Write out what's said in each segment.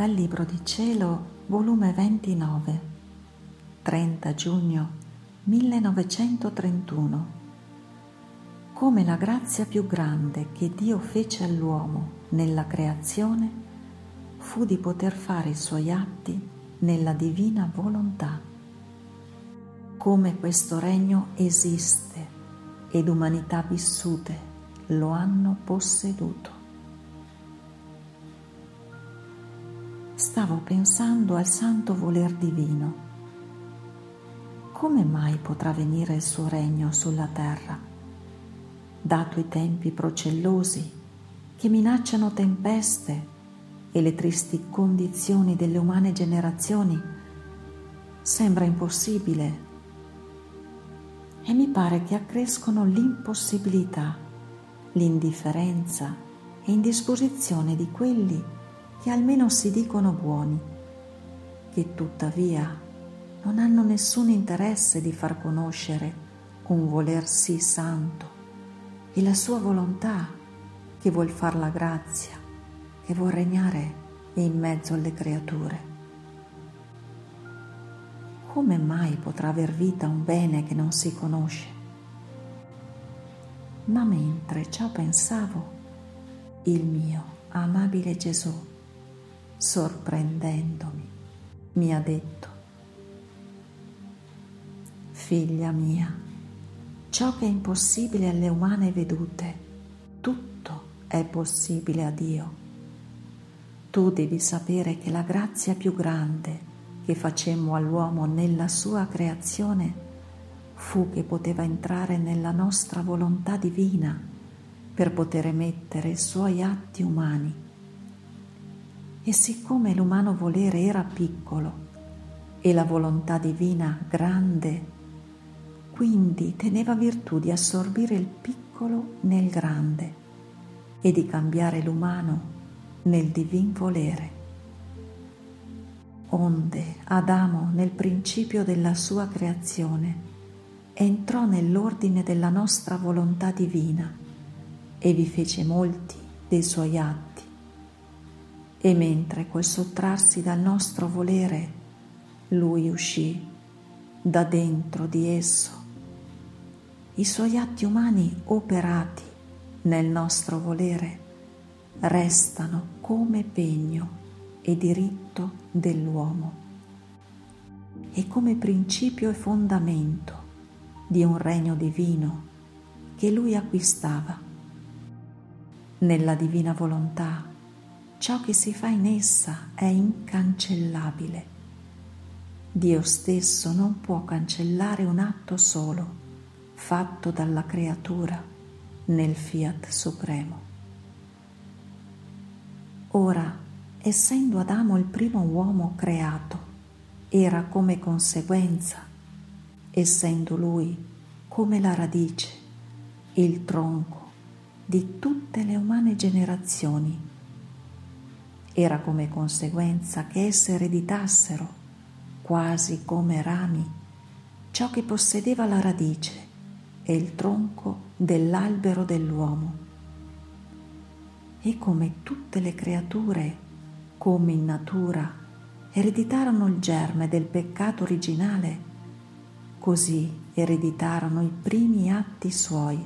dal Libro di Cielo, volume 29, 30 giugno 1931. Come la grazia più grande che Dio fece all'uomo nella creazione fu di poter fare i suoi atti nella divina volontà. Come questo regno esiste ed umanità vissute lo hanno posseduto. Stavo pensando al santo voler divino. Come mai potrà venire il suo regno sulla terra, dato i tempi procellosi che minacciano tempeste e le tristi condizioni delle umane generazioni? Sembra impossibile e mi pare che accrescono l'impossibilità, l'indifferenza e indisposizione di quelli che almeno si dicono buoni, che tuttavia non hanno nessun interesse di far conoscere un voler sì santo e la sua volontà che vuol far la grazia, che vuol regnare in mezzo alle creature. Come mai potrà aver vita un bene che non si conosce? Ma mentre ciò pensavo, il mio amabile Gesù sorprendendomi, mi ha detto, figlia mia, ciò che è impossibile alle umane vedute, tutto è possibile a Dio. Tu devi sapere che la grazia più grande che facemmo all'uomo nella sua creazione fu che poteva entrare nella nostra volontà divina per poter emettere i suoi atti umani e siccome l'umano volere era piccolo e la volontà divina grande, quindi teneva virtù di assorbire il piccolo nel grande e di cambiare l'umano nel divin volere. Onde Adamo nel principio della sua creazione entrò nell'ordine della nostra volontà divina e vi fece molti dei suoi atti e mentre col sottrarsi dal nostro volere lui uscì da dentro di esso, i suoi atti umani operati nel nostro volere restano come pegno e diritto dell'uomo e come principio e fondamento di un regno divino che lui acquistava. Nella divina volontà ciò che si fa in essa è incancellabile. Dio stesso non può cancellare un atto solo fatto dalla creatura nel fiat supremo. Ora, essendo Adamo il primo uomo creato, era come conseguenza, essendo lui come la radice, il tronco di tutte le umane generazioni era come conseguenza che esse ereditassero, quasi come rami, ciò che possedeva la radice e il tronco dell'albero dell'uomo. E come tutte le creature, come in natura, ereditarono il germe del peccato originale, così ereditarono i primi atti suoi,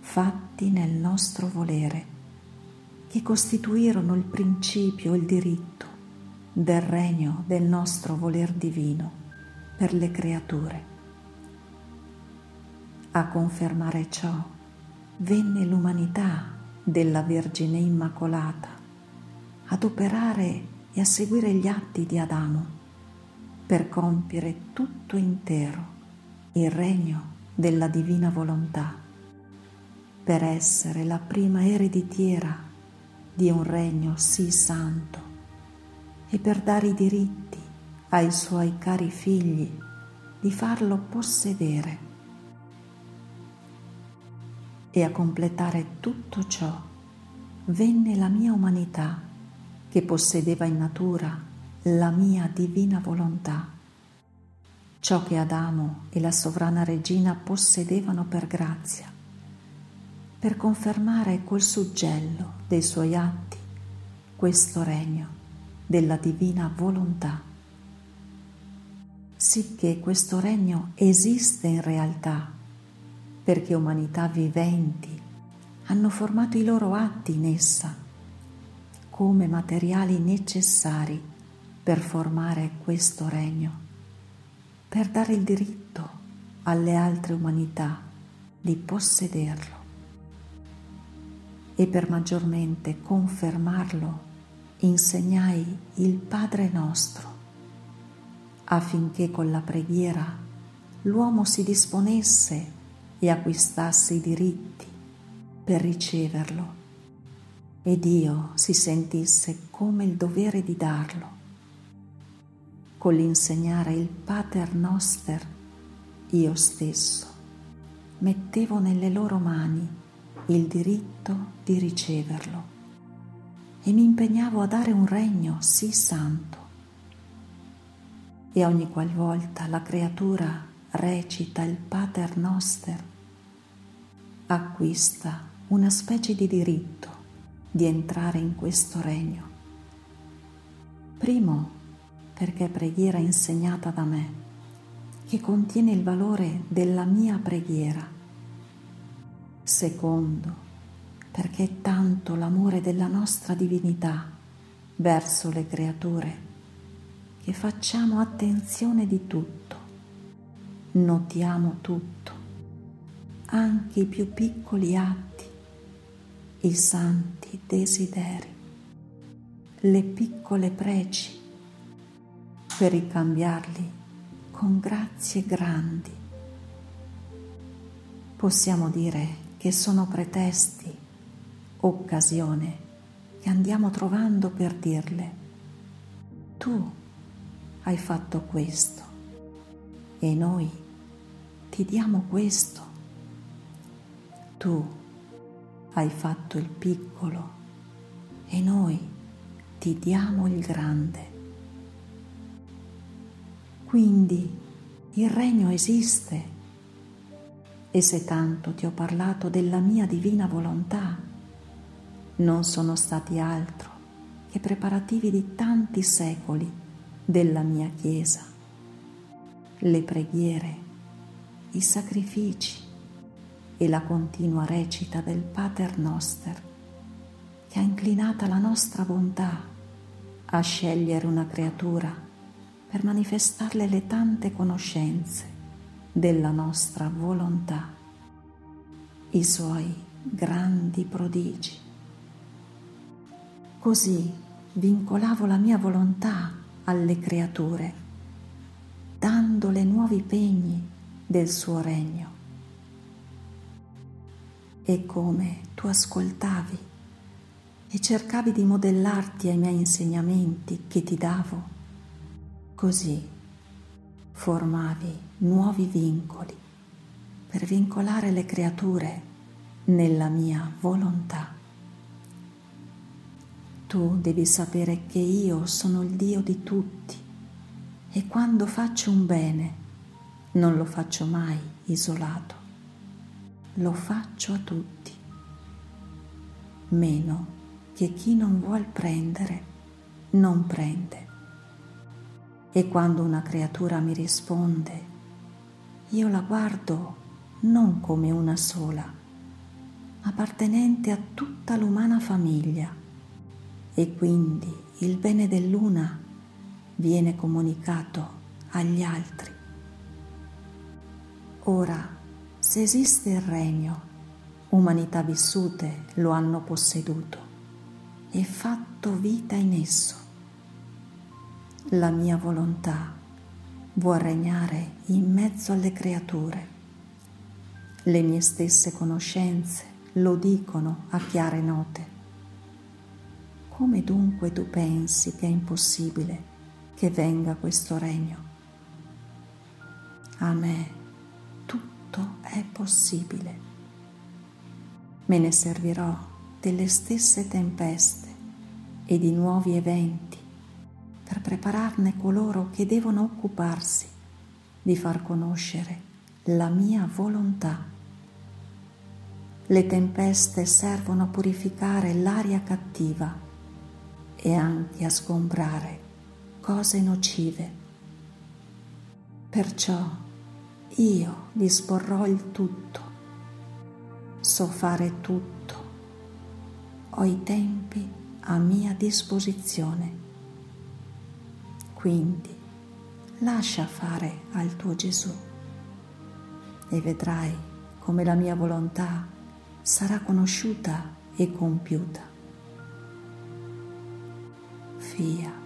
fatti nel nostro volere che costituirono il principio e il diritto del regno del nostro voler divino per le creature. A confermare ciò venne l'umanità della Vergine Immacolata ad operare e a seguire gli atti di Adamo per compiere tutto intero il regno della divina volontà, per essere la prima ereditiera di un regno sì santo e per dare i diritti ai suoi cari figli di farlo possedere. E a completare tutto ciò venne la mia umanità che possedeva in natura la mia divina volontà, ciò che Adamo e la sovrana regina possedevano per grazia per confermare col suggello dei suoi atti questo regno della divina volontà, sicché questo regno esiste in realtà, perché umanità viventi hanno formato i loro atti in essa come materiali necessari per formare questo regno, per dare il diritto alle altre umanità di possederlo e per maggiormente confermarlo insegnai il Padre nostro affinché con la preghiera l'uomo si disponesse e acquistasse i diritti per riceverlo e Dio si sentisse come il dovere di darlo. Con l'insegnare il Pater Noster, io stesso mettevo nelle loro mani il diritto di riceverlo e mi impegnavo a dare un regno sì santo. E ogni qualvolta la creatura recita il Pater Noster, acquista una specie di diritto di entrare in questo regno. Primo, perché preghiera insegnata da me, che contiene il valore della mia preghiera Secondo, perché è tanto l'amore della nostra divinità verso le creature che facciamo attenzione di tutto, notiamo tutto, anche i più piccoli atti, i santi desideri, le piccole preci, per ricambiarli con grazie grandi. Possiamo dire che sono pretesti, occasione che andiamo trovando per dirle, tu hai fatto questo e noi ti diamo questo. Tu hai fatto il piccolo e noi ti diamo il grande. Quindi il regno esiste e se tanto ti ho parlato della mia divina volontà, non sono stati altro che preparativi di tanti secoli della mia Chiesa, le preghiere, i sacrifici e la continua recita del Pater Noster, che ha inclinata la nostra bontà a scegliere una creatura per manifestarle le tante conoscenze della nostra volontà, i suoi grandi prodigi. Così vincolavo la mia volontà alle creature, dandole nuovi pegni del suo regno. E come tu ascoltavi e cercavi di modellarti ai miei insegnamenti che ti davo, così formavi nuovi vincoli per vincolare le creature nella mia volontà. Tu devi sapere che io sono il Dio di tutti e quando faccio un bene non lo faccio mai isolato, lo faccio a tutti, meno che chi non vuol prendere non prende e quando una creatura mi risponde, io la guardo non come una sola, appartenente a tutta l'umana famiglia e quindi il bene dell'una viene comunicato agli altri. Ora, se esiste il regno, umanità vissute lo hanno posseduto e fatto vita in esso la mia volontà vuol regnare in mezzo alle creature. Le mie stesse conoscenze lo dicono a chiare note. Come dunque tu pensi che è impossibile che venga questo regno? A me tutto è possibile. Me ne servirò delle stesse tempeste e di nuovi eventi per prepararne coloro che devono occuparsi di far conoscere la mia volontà. Le tempeste servono a purificare l'aria cattiva e anche a sgombrare cose nocive. Perciò io disporrò il tutto, so fare tutto, ho i tempi a mia disposizione. Quindi lascia fare al tuo Gesù e vedrai come la mia volontà sarà conosciuta e compiuta. Fia.